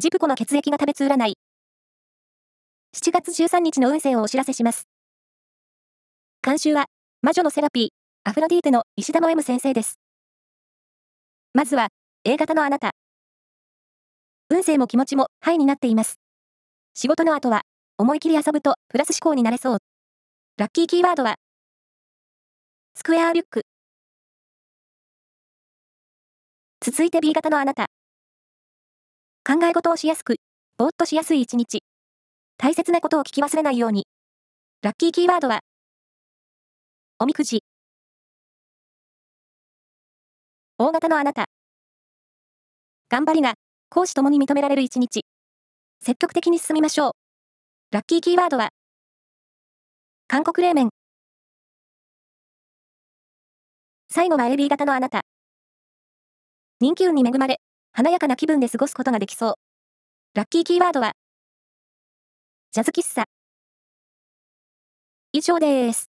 ジプコの血液が食べつ占い。7月13日の運勢をお知らせします。監修は、魔女のセラピー、アフロディーテの石田の M 先生です。まずは、A 型のあなた。運勢も気持ちも、ハイになっています。仕事の後は、思い切り遊ぶと、プラス思考になれそう。ラッキーキーワードは、スクエアリュック。続いて B 型のあなた。考え事をしやすく、ぼーっとしやすい一日。大切なことを聞き忘れないように。ラッキーキーワードは、おみくじ。大型のあなた。頑張りが、講師ともに認められる一日。積極的に進みましょう。ラッキーキーワードは、韓国冷麺。最後は AB 型のあなた。人気運に恵まれ、華やかな気分で過ごすことができそう。ラッキーキーワードは、ジャズ喫茶。以上です。